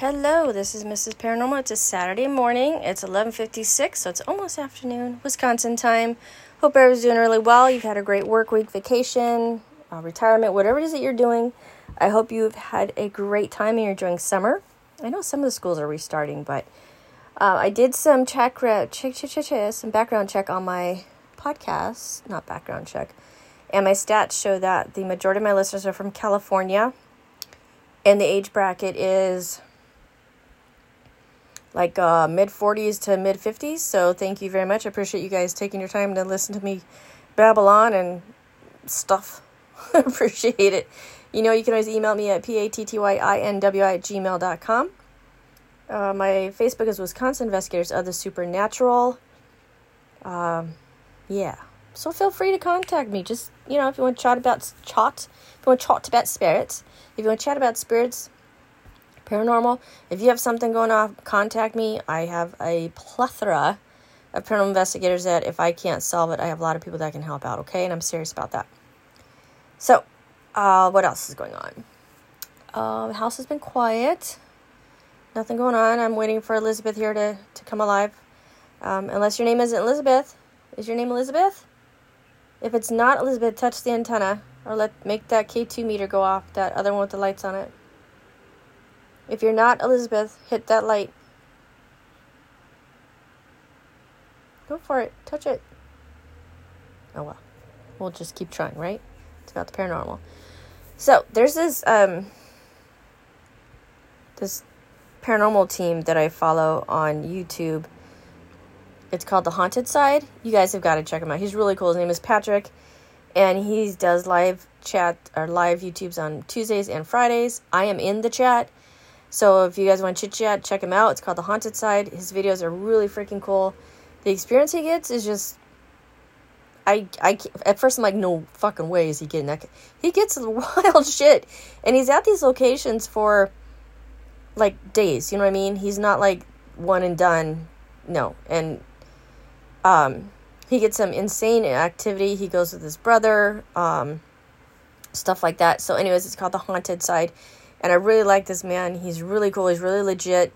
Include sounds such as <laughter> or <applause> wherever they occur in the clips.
Hello, this is Mrs. Paranormal. It's a Saturday morning. It's 11:56, so it's almost afternoon, Wisconsin time. Hope everyone's doing really well. You've had a great work week, vacation, uh, retirement, whatever it is that you're doing. I hope you've had a great time and you're enjoying summer. I know some of the schools are restarting, but uh, I did some check, check, check, check, check, some background check on my podcast, not background check, and my stats show that the majority of my listeners are from California, and the age bracket is like uh, mid 40s to mid 50s. So thank you very much. I appreciate you guys taking your time to listen to me babble on and stuff. <laughs> appreciate it. You know, you can always email me at p-a-t-t-y-i-n-w-i at gmail.com. Uh, my Facebook is Wisconsin Investigators of the Supernatural. Um, yeah. So feel free to contact me. Just, you know, if you want to chat about chat, if you want to chat about spirits, if you want to chat about spirits, paranormal. If you have something going on, contact me. I have a plethora of paranormal investigators that if I can't solve it, I have a lot of people that can help out, okay? And I'm serious about that. So, uh, what else is going on? Uh, the house has been quiet. Nothing going on. I'm waiting for Elizabeth here to, to come alive. Um, unless your name isn't Elizabeth. Is your name Elizabeth? If it's not Elizabeth, touch the antenna or let make that K2 meter go off, that other one with the lights on it. If you're not Elizabeth, hit that light. Go for it. Touch it. Oh well. We'll just keep trying, right? It's about the paranormal. So there's this um this paranormal team that I follow on YouTube. It's called The Haunted Side. You guys have got to check him out. He's really cool. His name is Patrick, and he does live chat or live YouTubes on Tuesdays and Fridays. I am in the chat. So if you guys want to chit chat, check him out. It's called The Haunted Side. His videos are really freaking cool. The experience he gets is just. I, I at first I'm like no fucking way is he getting that he gets <laughs> wild shit and he's at these locations for like days you know what I mean he's not like one and done no and um he gets some insane activity he goes with his brother um stuff like that so anyways it's called the haunted side and I really like this man. He's really cool. He's really legit.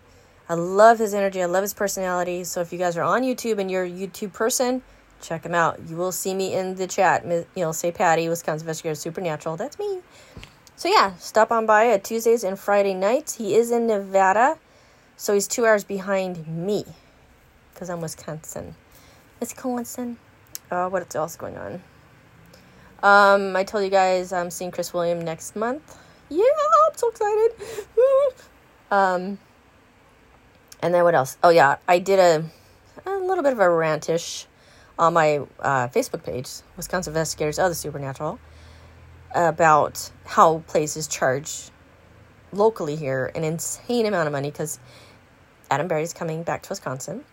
I love his energy. I love his personality. So if you guys are on YouTube and you're a YouTube person, check him out. You will see me in the chat. You know, say Patty, Wisconsin Investigator Supernatural. That's me. So yeah, stop on by at Tuesdays and Friday nights. He is in Nevada, so he's two hours behind me because I'm Wisconsin. Wisconsin. Uh, what else going on? Um, I told you guys I'm seeing Chris William next month yeah, I'm so excited. <laughs> um, and then what else? Oh yeah, I did a a little bit of a rantish on my uh, Facebook page, Wisconsin Investigators of the Supernatural, about how places charge locally here an insane amount of money because Adam Berry's coming back to Wisconsin,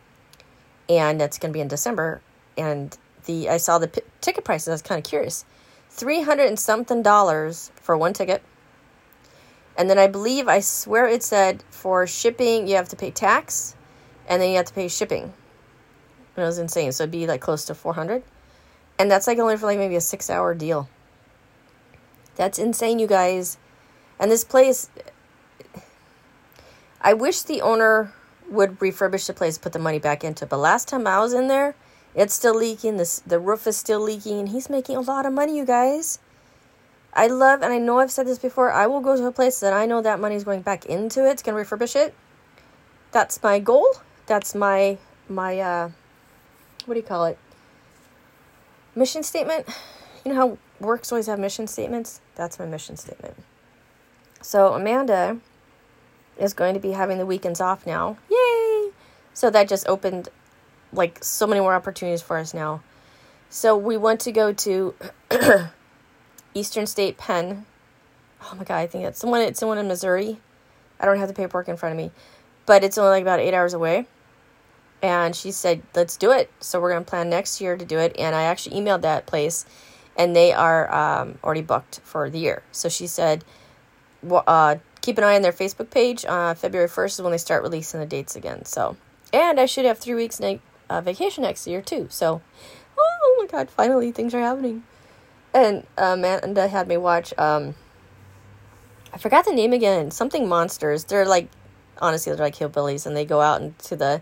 and that's going to be in December. And the I saw the p- ticket prices. I was kind of curious, three hundred and something dollars for one ticket and then I believe, I swear it said for shipping, you have to pay tax and then you have to pay shipping. And it was insane. So it'd be like close to 400 And that's like only for like maybe a six hour deal. That's insane, you guys. And this place, I wish the owner would refurbish the place, put the money back into it. But last time I was in there, it's still leaking. The, the roof is still leaking. And he's making a lot of money, you guys. I love, and I know I've said this before, I will go to a place that I know that money is going back into it. It's going to refurbish it. That's my goal. That's my, my, uh, what do you call it? Mission statement. You know how works always have mission statements? That's my mission statement. So Amanda is going to be having the weekends off now. Yay! So that just opened like so many more opportunities for us now. So we want to go to <clears throat> Eastern State Penn. Oh my god, I think it's someone. It's someone in Missouri. I don't have the paperwork in front of me, but it's only like about eight hours away. And she said, "Let's do it." So we're gonna plan next year to do it. And I actually emailed that place, and they are um, already booked for the year. So she said, well, uh, "Keep an eye on their Facebook page. Uh, February first is when they start releasing the dates again." So, and I should have three weeks ne- uh, vacation next year too. So, oh my god, finally things are happening and Amanda had me watch. Um, I forgot the name again. Something monsters. They're like honestly they're like hillbillies and they go out into the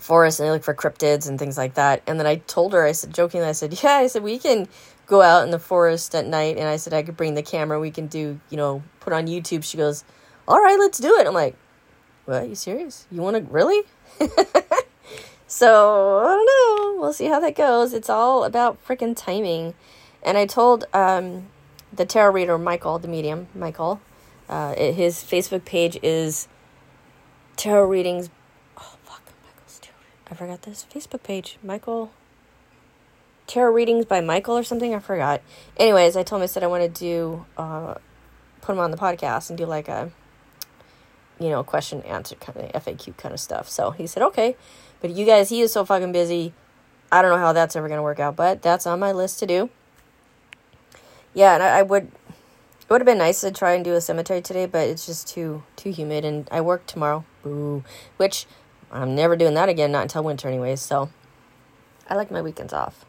forest and they look for cryptids and things like that. And then I told her, I said jokingly, I said, yeah, I said we can go out in the forest at night, and I said I could bring the camera. We can do, you know, put on YouTube. She goes, all right, let's do it. I'm like, what? Are You serious? You want to really? <laughs> so I don't know. We'll see how that goes. It's all about freaking timing. And I told um, the tarot reader Michael, the medium Michael, uh, his Facebook page is tarot readings. Oh fuck, Michael's tarot. I forgot this Facebook page. Michael tarot readings by Michael or something. I forgot. Anyways, I told him I said I want to do uh, put him on the podcast and do like a you know question answer kind of FAQ kind of stuff. So he said okay, but you guys, he is so fucking busy. I don't know how that's ever gonna work out, but that's on my list to do. Yeah, and I, I would. It would have been nice to try and do a cemetery today, but it's just too too humid, and I work tomorrow. Boo. Which I'm never doing that again, not until winter, anyways. So I like my weekends off.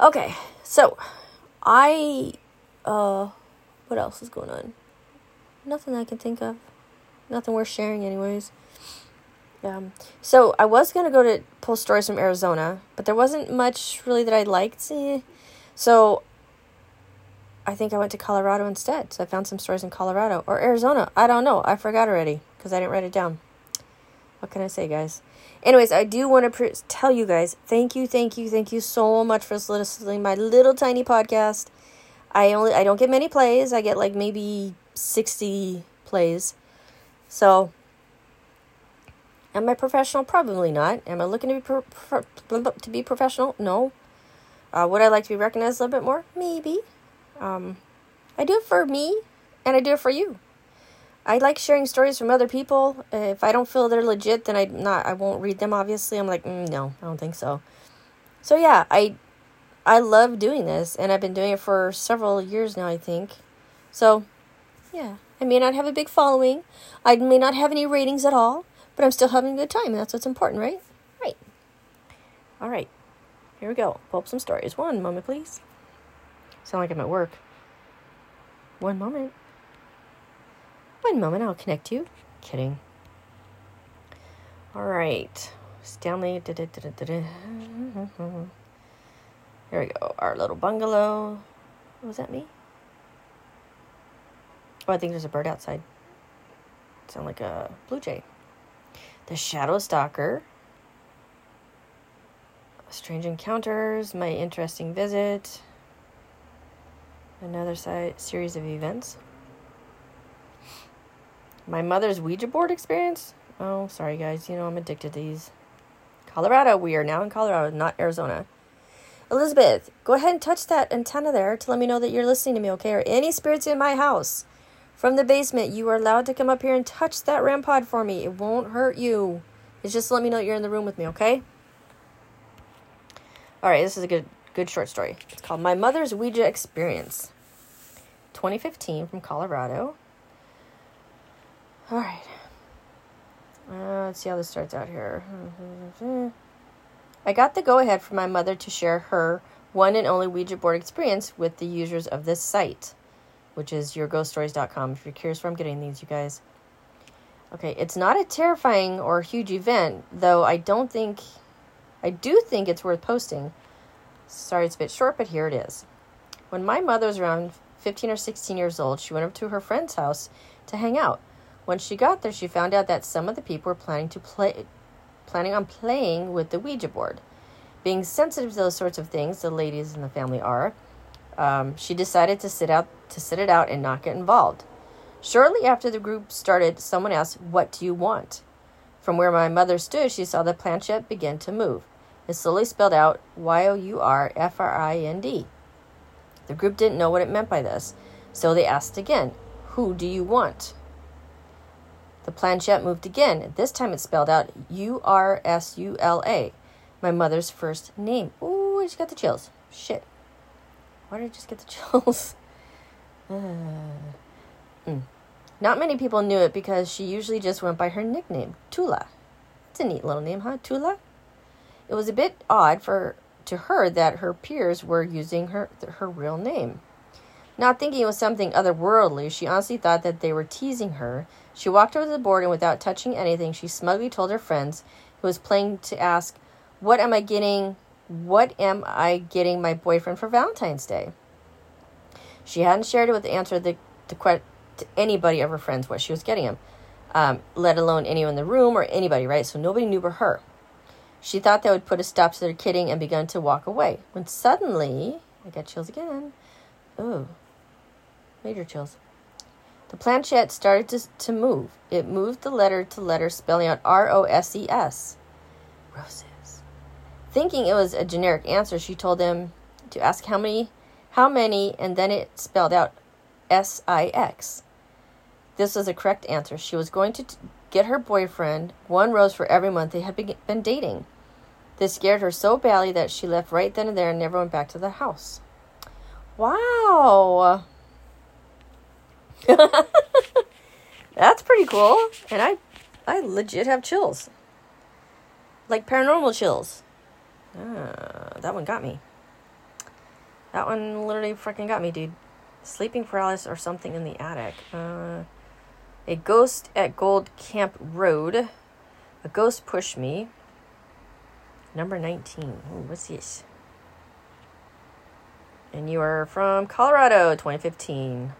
Okay, so I uh what else is going on? Nothing I can think of. Nothing worth sharing anyways. Um so I was gonna go to pull stories from Arizona, but there wasn't much really that I liked. So I think I went to Colorado instead. So I found some stories in Colorado or Arizona. I don't know. I forgot already because I didn't write it down. What can I say, guys? Anyways, I do want to tell you guys thank you, thank you, thank you so much for listening my little tiny podcast. I only I don't get many plays. I get like maybe 60 plays. So, am I professional? Probably not. Am I looking to be pro- pro- to be professional? No. Uh, would I like to be recognized a little bit more? Maybe. Um, I do it for me, and I do it for you. I like sharing stories from other people. if I don't feel they're legit, then I not I won't read them. Obviously, I'm like, mm, no, I don't think so. So yeah, I I love doing this, and I've been doing it for several years now. I think. So, yeah, I may not have a big following. I may not have any ratings at all, but I'm still having a good time, and that's what's important, right? Right. All right. Here we go. Pull up some stories. One moment, please. Sound like I'm at work. One moment. One moment, I'll connect you. Kidding. All right. Stanley. Here we go. Our little bungalow. Oh, Was that me? Oh, I think there's a bird outside. Sound like a blue jay. The Shadow Stalker. Strange Encounters. My Interesting Visit. Another si- series of events. My mother's Ouija board experience? Oh, sorry guys, you know I'm addicted to these. Colorado, we are now in Colorado, not Arizona. Elizabeth, go ahead and touch that antenna there to let me know that you're listening to me, okay? Or any spirits in my house from the basement, you are allowed to come up here and touch that REM pod for me. It won't hurt you. It's just let me know you're in the room with me, okay? All right, this is a good good short story. It's called My Mother's Ouija Experience. 2015 from Colorado. All right. Uh, let's see how this starts out here. I got the go ahead from my mother to share her one and only Ouija board experience with the users of this site, which is yourghoststories.com. If you're curious where I'm getting these, you guys. Okay, it's not a terrifying or huge event, though I don't think, I do think it's worth posting. Sorry, it's a bit short, but here it is. When my mother was around 15 or 16 years old, she went up to her friend's house to hang out. When she got there, she found out that some of the people were planning to play, planning on playing with the Ouija board. Being sensitive to those sorts of things, the ladies in the family are. Um, she decided to sit out to sit it out and not get involved. Shortly after the group started, someone asked, "What do you want?" From where my mother stood, she saw the planchette begin to move. It slowly spelled out Y O U R F R I N D. The group didn't know what it meant by this, so they asked again, "Who do you want?" The planchette moved again. This time it spelled out U R S U L A, my mother's first name. Ooh, I just got the chills. Shit. Why did I just get the <laughs> chills? Uh, <sighs> mm. Not many people knew it because she usually just went by her nickname, Tula. It's a neat little name, huh? Tula? It was a bit odd for to her that her peers were using her her real name. Not thinking it was something otherworldly, she honestly thought that they were teasing her. She walked over to the board and without touching anything, she smugly told her friends who was playing to ask, What am I getting? What am I getting my boyfriend for Valentine's Day? She hadn't shared it with the answer the, to, to anybody of her friends what she was getting him, um, let alone anyone in the room or anybody, right? So nobody knew but her. She thought that would put a stop to their kidding and began to walk away. When suddenly, I got chills again. Ooh, major chills. The planchette started to, to move. It moved the letter to letter, spelling out R O S E S. Roses. Thinking it was a generic answer, she told them to ask how many, how many, and then it spelled out S I X. This was the correct answer. She was going to t- get her boyfriend one rose for every month they had been dating. This scared her so badly that she left right then and there and never went back to the house. Wow. <laughs> That's pretty cool. And I I legit have chills. Like paranormal chills. Ah, that one got me. That one literally freaking got me, dude. Sleeping paralysis or something in the attic. Uh, a ghost at Gold Camp Road. A ghost pushed me. Number 19. Ooh, what's this? And you are from Colorado, 2015.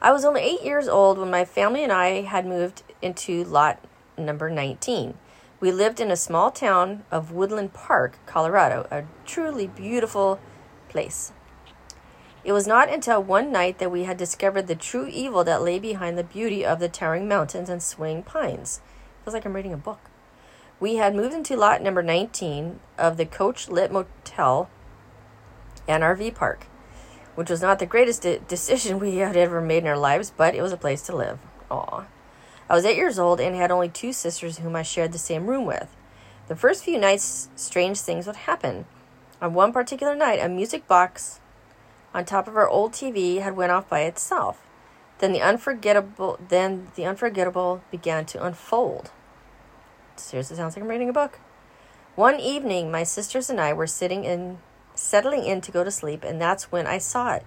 I was only eight years old when my family and I had moved into lot number 19. We lived in a small town of Woodland Park, Colorado, a truly beautiful place. It was not until one night that we had discovered the true evil that lay behind the beauty of the towering mountains and swaying pines. Feels like I'm reading a book. We had moved into lot number 19 of the Coachlight Motel and RV park, which was not the greatest de- decision <laughs> we had ever made in our lives, but it was a place to live. Aw. I was eight years old and had only two sisters whom I shared the same room with. The first few nights, strange things would happen. On one particular night, a music box on top of our old TV had went off by itself. Then the unforgettable then the unforgettable began to unfold seriously sounds like I'm reading a book. One evening, my sisters and I were sitting in, settling in to go to sleep, and that's when I saw it.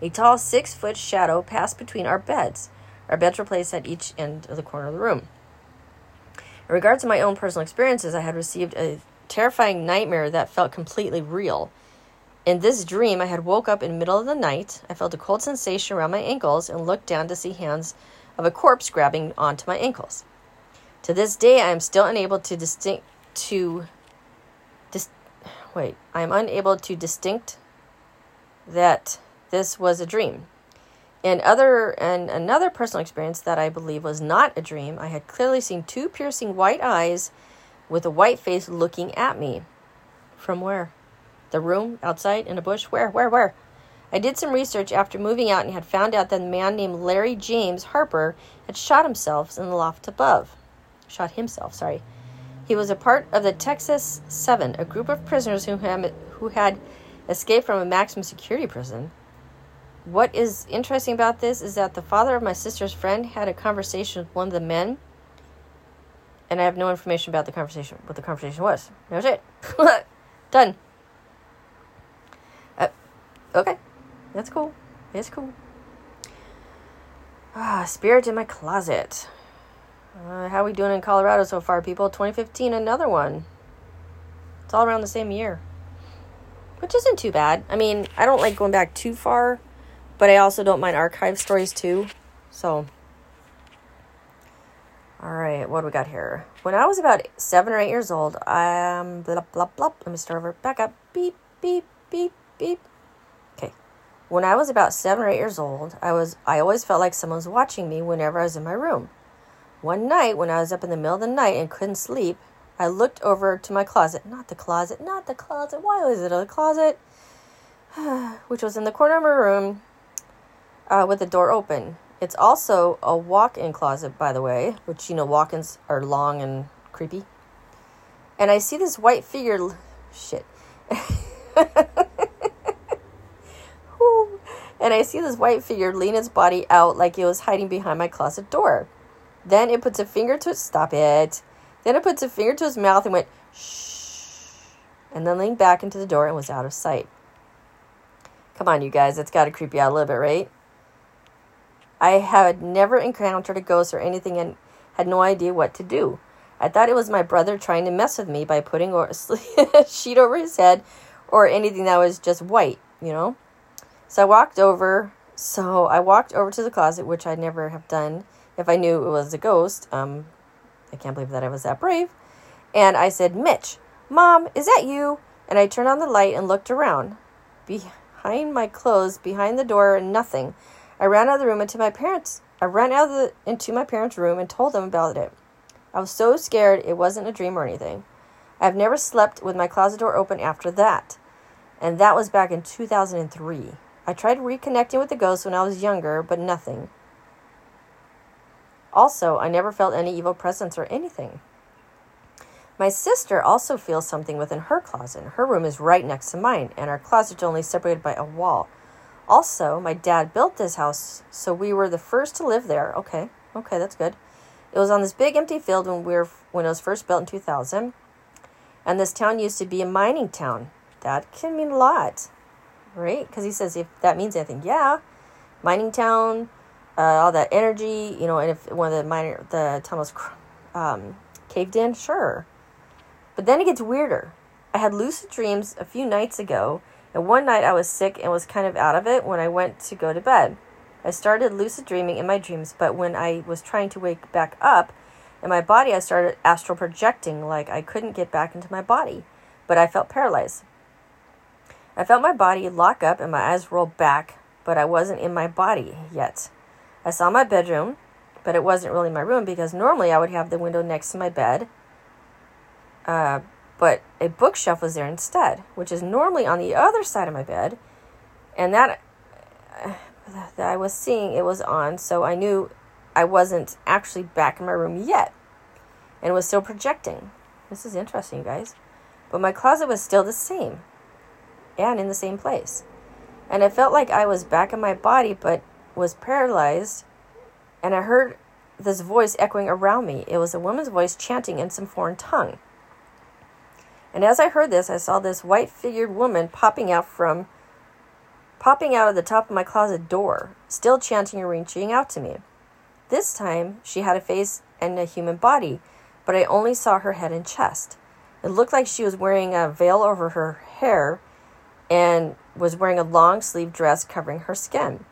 A tall six foot shadow passed between our beds. Our beds were placed at each end of the corner of the room. In regards to my own personal experiences, I had received a terrifying nightmare that felt completely real. In this dream, I had woke up in the middle of the night. I felt a cold sensation around my ankles and looked down to see hands of a corpse grabbing onto my ankles. To this day, I am still unable to distinct to dis, wait. I am unable to distinct that this was a dream. In other and another personal experience that I believe was not a dream, I had clearly seen two piercing white eyes with a white face looking at me. From where? The room outside in a bush? Where? Where? Where? I did some research after moving out and had found out that a man named Larry James Harper had shot himself in the loft above shot himself, sorry. He was a part of the Texas Seven, a group of prisoners who had, who had escaped from a maximum security prison. What is interesting about this is that the father of my sister's friend had a conversation with one of the men, and I have no information about the conversation, what the conversation was. No shit. <laughs> Done. Uh, okay. That's cool. It's cool. Ah, spirit in my closet. Uh, how are we doing in Colorado so far, people? 2015, another one. It's all around the same year. Which isn't too bad. I mean, I don't like going back too far, but I also don't mind archive stories too. So, all right, what do we got here? When I was about seven or eight years old, um, blah, blah, blah. Let me start over. Back up. Beep, beep, beep, beep. Okay. When I was about seven or eight years old, I was, I always felt like someone was watching me whenever I was in my room. One night, when I was up in the middle of the night and couldn't sleep, I looked over to my closet. Not the closet, not the closet. Why was it a closet? <sighs> Which was in the corner of my room uh, with the door open. It's also a walk in closet, by the way, which, you know, walk ins are long and creepy. And I see this white figure. Shit. <laughs> and I see this white figure lean its body out like it was hiding behind my closet door. Then it puts a finger to stop it. Then it puts a finger to his mouth and went shh, and then leaned back into the door and was out of sight. Come on, you guys, it's got to creep you out a little bit, right? I had never encountered a ghost or anything and had no idea what to do. I thought it was my brother trying to mess with me by putting <laughs> a sheet over his head or anything that was just white, you know? So I walked over. So I walked over to the closet, which I'd never have done if I knew it was a ghost. Um, I can't believe that I was that brave. And I said, Mitch, Mom, is that you? And I turned on the light and looked around. Behind my clothes, behind the door, nothing. I ran out of the room into my parents. I ran out the, into my parents' room and told them about it. I was so scared it wasn't a dream or anything. I've never slept with my closet door open after that. And that was back in 2003. I tried reconnecting with the ghost when I was younger, but nothing. Also, I never felt any evil presence or anything. My sister also feels something within her closet. Her room is right next to mine, and our closet's only separated by a wall. Also, my dad built this house, so we were the first to live there. Okay, okay, that's good. It was on this big empty field when we were when it was first built in 2000. And this town used to be a mining town. That can mean a lot, right? Because he says if that means anything, yeah, mining town, uh, all that energy, you know, and if one of the miner the town was um, caved in, sure. But then it gets weirder. I had lucid dreams a few nights ago, and one night I was sick and was kind of out of it when I went to go to bed. I started lucid dreaming in my dreams, but when I was trying to wake back up in my body, I started astral projecting like I couldn't get back into my body, but I felt paralyzed. I felt my body lock up and my eyes roll back, but I wasn't in my body yet. I saw my bedroom, but it wasn't really my room because normally I would have the window next to my bed. Uh, but a bookshelf was there instead, which is normally on the other side of my bed. And that <sighs> that I was seeing it was on, so I knew I wasn't actually back in my room yet and was still projecting. This is interesting, you guys. But my closet was still the same and in the same place. And it felt like I was back in my body but was paralyzed. And I heard this voice echoing around me. It was a woman's voice chanting in some foreign tongue. And as I heard this, I saw this white figured woman popping out from popping out of the top of my closet door, still chanting and reaching out to me. This time, she had a face and a human body, but I only saw her head and chest. It looked like she was wearing a veil over her hair and was wearing a long sleeve dress covering her skin.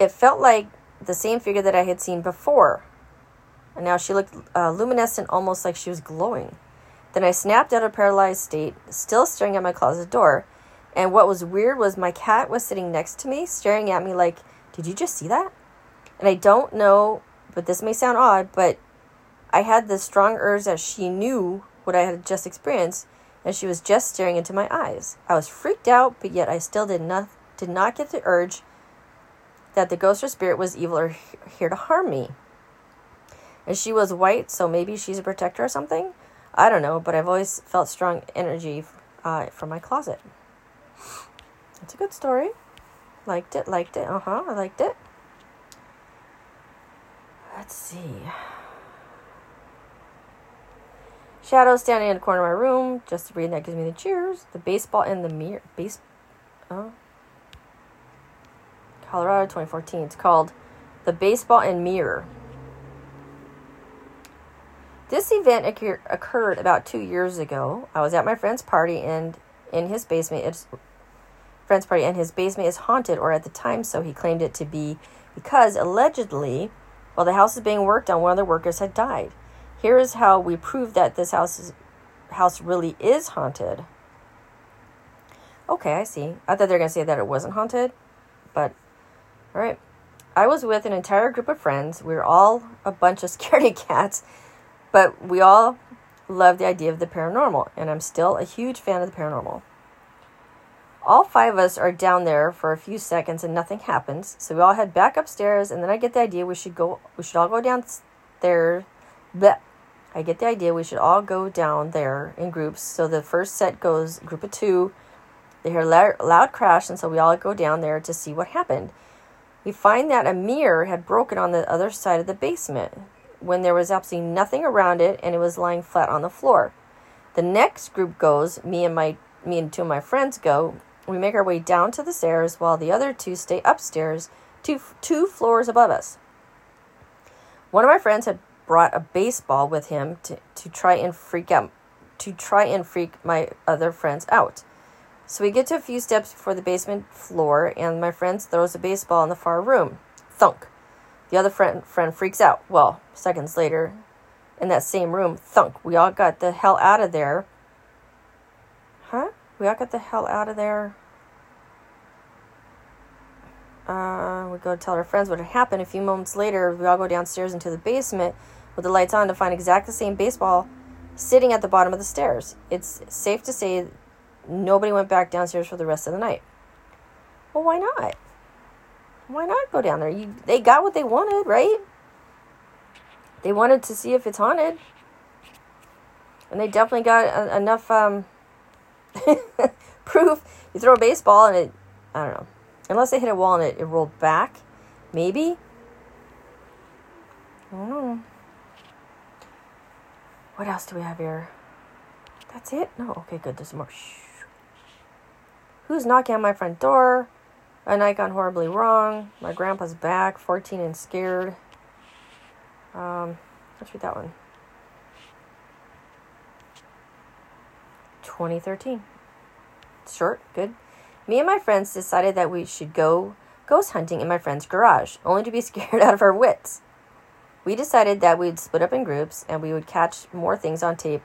It felt like the same figure that I had seen before. And now she looked uh, luminescent, almost like she was glowing. Then I snapped out of paralyzed state, still staring at my closet door, and what was weird was my cat was sitting next to me, staring at me like, Did you just see that? And I don't know, but this may sound odd, but I had this strong urge that she knew what I had just experienced, and she was just staring into my eyes. I was freaked out, but yet I still did not did not get the urge that the ghost or spirit was evil or here to harm me. And she was white, so maybe she's a protector or something. I don't know, but I've always felt strong energy uh, from my closet. It's a good story. Liked it, liked it. Uh huh, I liked it. Let's see. Shadow standing in the corner of my room. Just to read that gives me the cheers. The baseball and the mirror. Base. Oh. Colorado 2014. It's called The Baseball and Mirror. This event occur- occurred about two years ago. I was at my friend's party, and in his basement, it's friend's party, and his basement is haunted, or at the time so he claimed it to be, because allegedly, while the house is being worked on, one of the workers had died. Here is how we prove that this house is, house really is haunted. Okay, I see. I thought they were to say that it wasn't haunted, but all right. I was with an entire group of friends. We were all a bunch of <laughs> scaredy cats, but we all love the idea of the paranormal, and I'm still a huge fan of the paranormal. All five of us are down there for a few seconds and nothing happens. So we all head back upstairs and then I get the idea we should go we should all go downstairs. But I get the idea we should all go down there in groups. So the first set goes group of 2. They hear loud, loud crash and so we all go down there to see what happened. We find that a mirror had broken on the other side of the basement when there was absolutely nothing around it and it was lying flat on the floor. The next group goes, me and my me and two of my friends go We make our way down to the stairs while the other two stay upstairs, two, two floors above us. One of my friends had brought a baseball with him to, to try and freak out to try and freak my other friends out. So we get to a few steps before the basement floor, and my friend throws a baseball in the far room. Thunk. The other friend, friend freaks out. Well, seconds later, in that same room, thunk. We all got the hell out of there. Huh? We all got the hell out of there. Uh, we go tell our friends what had happened. A few moments later, we all go downstairs into the basement with the lights on to find exactly the same baseball sitting at the bottom of the stairs. It's safe to say nobody went back downstairs for the rest of the night. Well, why not? Why not go down there? You, they got what they wanted, right? They wanted to see if it's haunted. And they definitely got a, enough um, <laughs> proof. You throw a baseball and it, I don't know. Unless they hit a wall and it, it rolled back. Maybe. I don't know. What else do we have here? That's it? No. Okay, good. There's more. Shh. Who's knocking on my front door? A night gone horribly wrong. My grandpa's back, 14 and scared. Um, let's read that one. 2013. Short, good. Me and my friends decided that we should go ghost hunting in my friend's garage, only to be <laughs> scared out of our wits. We decided that we'd split up in groups and we would catch more things on tape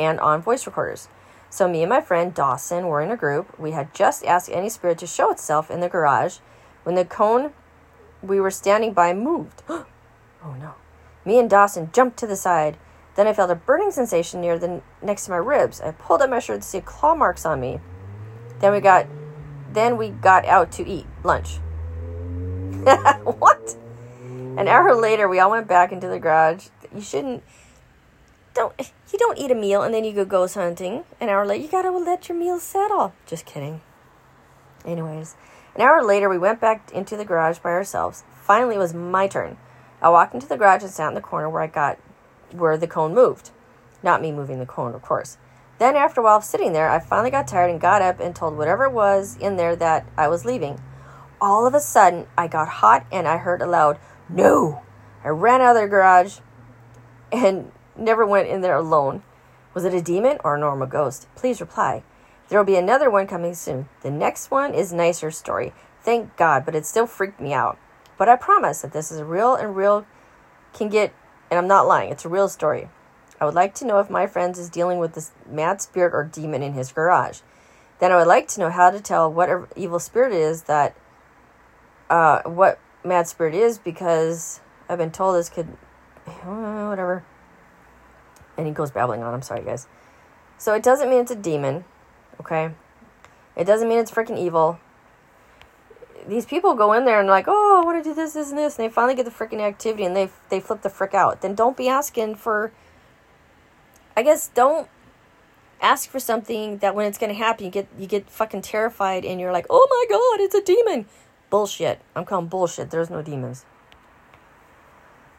and on voice recorders. So, me and my friend Dawson were in a group. We had just asked any spirit to show itself in the garage when the cone we were standing by moved. <gasps> oh no. Me and Dawson jumped to the side. Then I felt a burning sensation near the next to my ribs. I pulled up my shirt to see claw marks on me. Then we got then we got out to eat lunch. <laughs> what? An hour later, we all went back into the garage. You shouldn't. Don't you don't eat a meal and then you go ghost hunting. An hour later, you gotta let your meal settle. Just kidding. Anyways, an hour later, we went back into the garage by ourselves. Finally, it was my turn. I walked into the garage and sat in the corner where I got where the cone moved. Not me moving the cone, of course. Then, after a while of sitting there, I finally got tired and got up and told whatever was in there that I was leaving. All of a sudden, I got hot and I heard a loud, no! I ran out of the garage and never went in there alone. Was it a demon or a normal ghost? Please reply. There will be another one coming soon. The next one is nicer story. Thank God, but it still freaked me out. But I promise that this is real and real can get and I'm not lying, it's a real story. I would like to know if my friend is dealing with this mad spirit or demon in his garage. Then I would like to know how to tell what evil spirit it is that uh, what mad spirit is because I've been told this could, <sighs> whatever. And he goes babbling on. I'm sorry, guys. So it doesn't mean it's a demon, okay? It doesn't mean it's freaking evil. These people go in there and they're like, oh, I want to do this, this, and this, and they finally get the freaking activity and they they flip the frick out. Then don't be asking for. I guess don't ask for something that when it's gonna happen, you get you get fucking terrified and you're like, oh my god, it's a demon. Bullshit. I'm calling bullshit. There's no demons.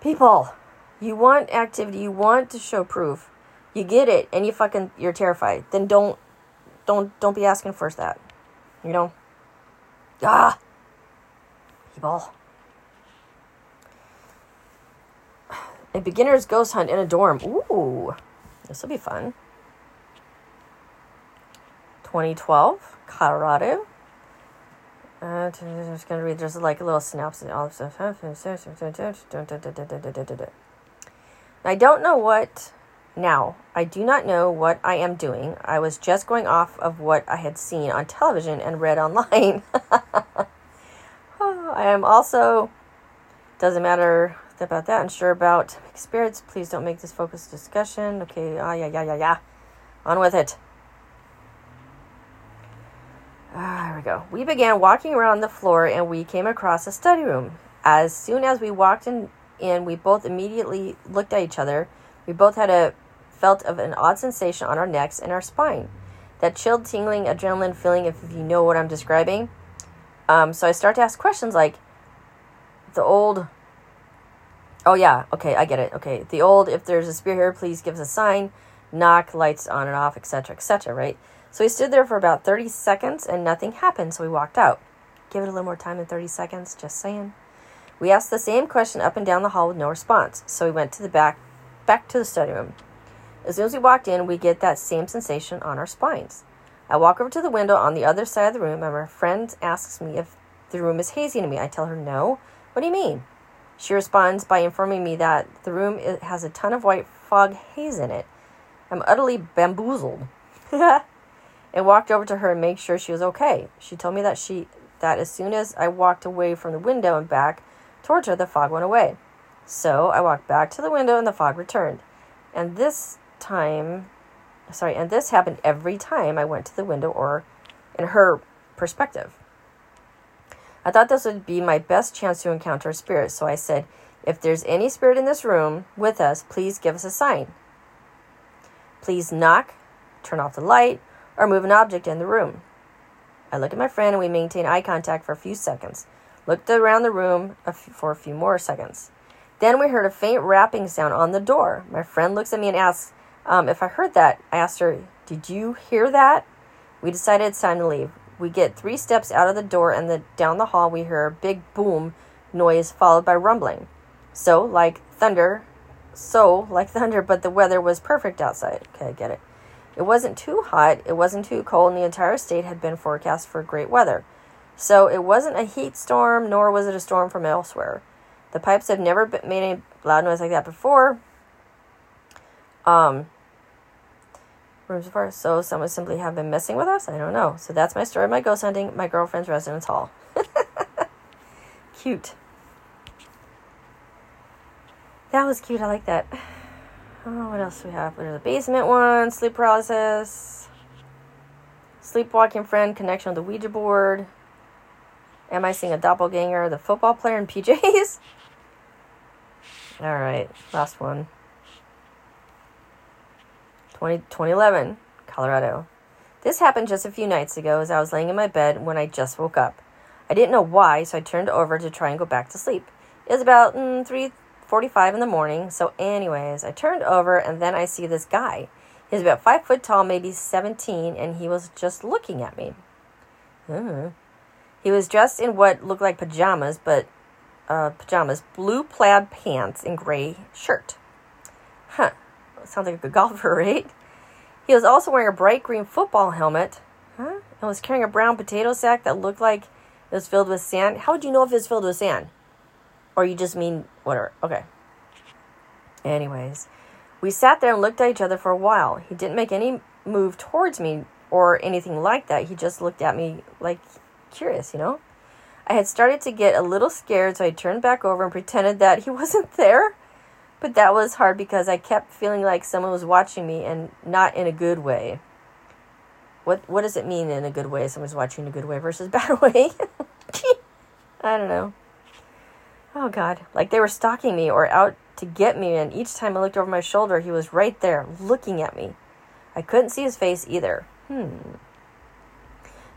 People, you want activity, you want to show proof. You get it and you fucking you're terrified. Then don't don't don't be asking for that. You know? Ah. People. A beginner's ghost hunt in a dorm. Ooh. This will be fun. 2012, Colorado. Uh, I'm just gonna read. There's like a little synopsis. All of stuff. I don't know what. Now, I do not know what I am doing. I was just going off of what I had seen on television and read online. <laughs> I am also. Doesn't matter about that. Unsure about spirits. Please don't make this focused discussion. Okay. Ah, yeah, yeah, yeah, yeah. On with it. Ah, here we go. We began walking around the floor and we came across a study room. As soon as we walked in, in, we both immediately looked at each other. We both had a felt of an odd sensation on our necks and our spine. That chilled, tingling adrenaline feeling, if, you know what I'm describing. Um, so I start to ask questions like the old. Oh, yeah, okay, I get it. Okay, the old, if there's a spear here, please give us a sign. Knock, lights on and off, etc., etc., right? So we stood there for about 30 seconds and nothing happened, so we walked out. Give it a little more time than 30 seconds, just saying. We asked the same question up and down the hall with no response, so we went to the back back to the study room. As soon as we walked in, we get that same sensation on our spines. I walk over to the window on the other side of the room, and my friend asks me if the room is hazy to me. I tell her no. What do you mean? She responds by informing me that the room has a ton of white fog haze in it. I'm utterly bamboozled. <laughs> and walked over to her and made sure she was okay. She told me that she that as soon as I walked away from the window and back towards her, the fog went away. So I walked back to the window and the fog returned. And this time, sorry, and this happened every time I went to the window or in her perspective. I thought this would be my best chance to encounter a spirit, so I said, If there's any spirit in this room with us, please give us a sign. Please knock, turn off the light, or move an object in the room. I look at my friend and we maintain eye contact for a few seconds. Looked around the room for a few more seconds. Then we heard a faint rapping sound on the door. My friend looks at me and asks um, if I heard that. I asked her, Did you hear that? We decided it's time to leave. We get three steps out of the door and the, down the hall we hear a big boom noise followed by rumbling. So, like thunder, so like <laughs> thunder, but the weather was perfect outside. Okay, I get it. It wasn't too hot, it wasn't too cold, and the entire state had been forecast for great weather. So it wasn't a heat storm, nor was it a storm from elsewhere. The pipes have never made any loud noise like that before. Um, rooms far, so someone simply have been messing with us. I don't know. So that's my story of my ghost hunting, my girlfriend's residence hall. <laughs> cute. That was cute. I like that. Oh, what else do we have? There's a basement one, sleep paralysis, sleepwalking friend, connection with the Ouija board. Am I seeing a doppelganger? The football player in PJs? <laughs> All right, last one. 20, 2011, Colorado. This happened just a few nights ago as I was laying in my bed when I just woke up. I didn't know why, so I turned over to try and go back to sleep. It was about mm, 3:45 in the morning. So, anyways, I turned over and then I see this guy. He's about five foot tall, maybe 17, and he was just looking at me. Mm. He was dressed in what looked like pajamas, but uh, pajamas, blue plaid pants, and gray shirt. Huh. Sounds like a good <laughs> golfer, right? He was also wearing a bright green football helmet. Huh? And was carrying a brown potato sack that looked like it was filled with sand. How would you know if it was filled with sand? Or you just mean whatever. Okay. Anyways, we sat there and looked at each other for a while. He didn't make any move towards me or anything like that. He just looked at me like curious, you know? I had started to get a little scared, so I turned back over and pretended that he <laughs> wasn't there. But that was hard because I kept feeling like someone was watching me and not in a good way. What what does it mean in a good way? Someone's watching in a good way versus <laughs> bad way? <laughs> I don't know. Oh god, like they were stalking me or out to get me and each time I looked over my shoulder, he was right there looking at me. I couldn't see his face either. Hmm.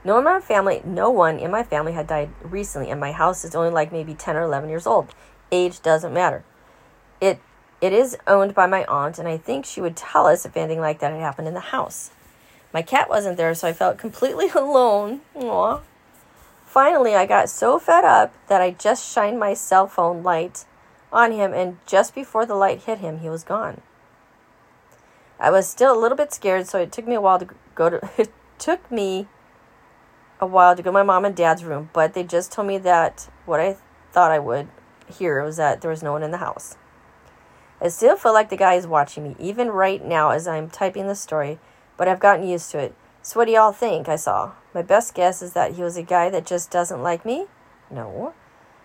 No one in my family, no one in my family had died recently, and my house is only like maybe 10 or 11 years old. Age doesn't matter. It it is owned by my aunt, and I think she would tell us if anything like that had happened in the house. My cat wasn't there, so I felt completely <laughs> alone. Aww. Finally, I got so fed up that I just shined my cell phone light on him, and just before the light hit him, he was gone. I was still a little bit scared, so it took me a while to go to. <laughs> It took me a while to go to my mom and dad's room, but they just told me that what I thought I would hear was that there was no one in the house. I still feel like the guy is watching me, even right now as I'm typing the story, but I've gotten used to it. So, what do y'all think I saw? My best guess is that he was a guy that just doesn't like me? No.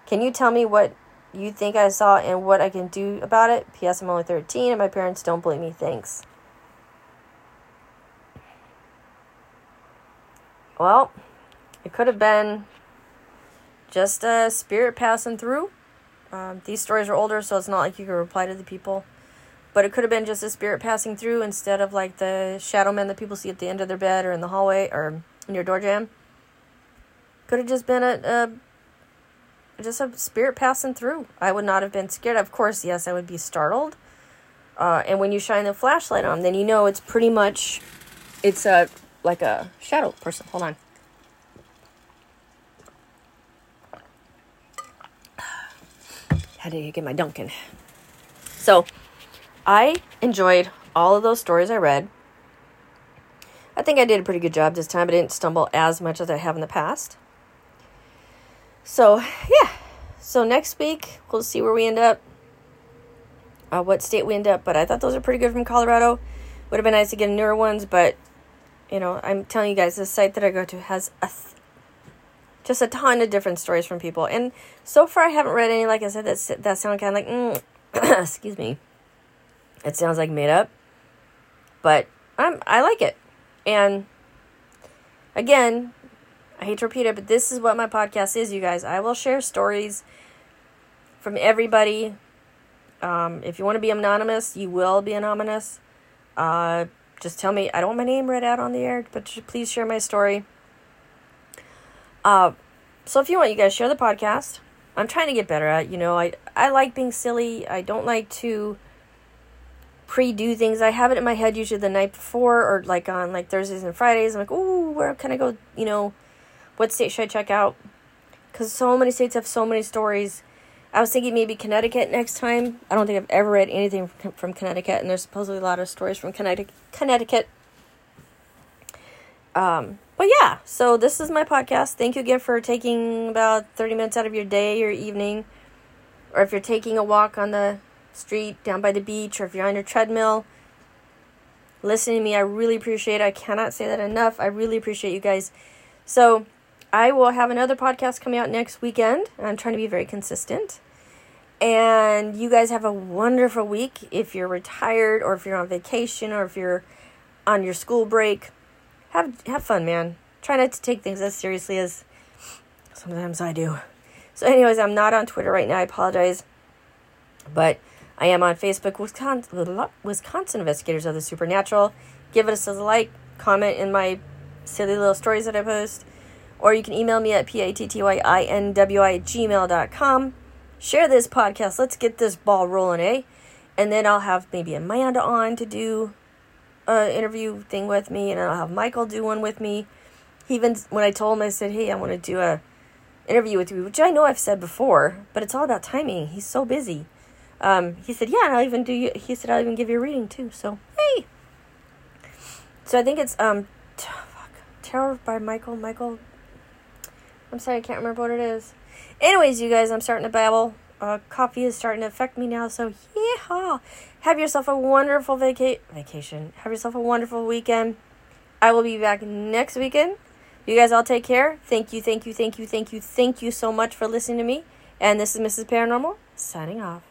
Can you tell me what you think I saw and what I can do about it? P.S. I'm only 13 and my parents don't believe me. Thanks. Well, it could have been just a spirit passing through. Um, these stories are older, so it's not like you can reply to the people. But it could have been just a spirit passing through instead of like the shadow men that people see at the end of their bed or in the hallway or in your door jamb. Could have just been a, a just a spirit passing through. I would not have been scared. Of course, yes, I would be startled. Uh, and when you shine the flashlight on, then you know it's pretty much it's a like a shadow person. Hold on. Had to get my Dunkin'. So, I enjoyed all of those stories I read. I think I did a pretty good job this time. I didn't stumble as much as I have in the past. So, yeah. So, next week, we'll see where we end up, uh, what state we end up. But I thought those are pretty good from Colorado. Would have been nice to get newer ones, but, you know, I'm telling you guys, the site that I go to has a th- just a ton of different stories from people. And so far, I haven't read any, like I said, that, that sound kind of like, mm, <coughs> excuse me. It sounds like made up. But I'm, I like it. And again, I hate to repeat it, but this is what my podcast is, you guys. I will share stories from everybody. Um, if you want to be anonymous, you will be anonymous. Uh, just tell me. I don't want my name read out on the air, but please share my story. Uh, so if you want, you guys share the podcast. I'm trying to get better at. You know, I I like being silly. I don't like to pre-do things. I have it in my head usually the night before, or like on like Thursdays and Fridays. I'm like, oh, where can I go? You know, what state should I check out? Because so many states have so many stories. I was thinking maybe Connecticut next time. I don't think I've ever read anything from, from Connecticut, and there's supposedly a lot of stories from Connecticut. Connecticut. Um, but yeah, so this is my podcast. Thank you again for taking about 30 minutes out of your day or evening. Or if you're taking a walk on the street down by the beach or if you're on your treadmill, listening to me, I really appreciate it. I cannot say that enough. I really appreciate you guys. So I will have another podcast coming out next weekend. I'm trying to be very consistent. And you guys have a wonderful week. If you're retired or if you're on vacation or if you're on your school break have have fun, man. Try not to take things as seriously as sometimes I do. So, anyways, I'm not on Twitter right now. I apologize, but I am on Facebook. Wisconsin, Wisconsin Investigators of the Supernatural. Give us a like, comment in my silly little stories that I post, or you can email me at p-a-t-t-y-i-n-w-i at gmail.com. Share this podcast. Let's get this ball rolling, eh? And then I'll have maybe Amanda on to do uh, interview thing with me, and I'll have Michael do one with me. He even when I told him, I said, "Hey, I want to do a interview with you," which I know I've said before, but it's all about timing. He's so busy. Um, he said, "Yeah, and I'll even do you." He said, "I'll even give you a reading too." So hey. So I think it's um, t- fuck, Tarot by Michael. Michael. I'm sorry, I can't remember what it is. Anyways, you guys, I'm starting to babble. Uh, coffee is starting to affect me now, so yeah. Have yourself a wonderful vaca- vacation. Have yourself a wonderful weekend. I will be back next weekend. You guys all take care. Thank you, thank you, thank you, thank you, thank you so much for listening to me. And this is Mrs. Paranormal signing off.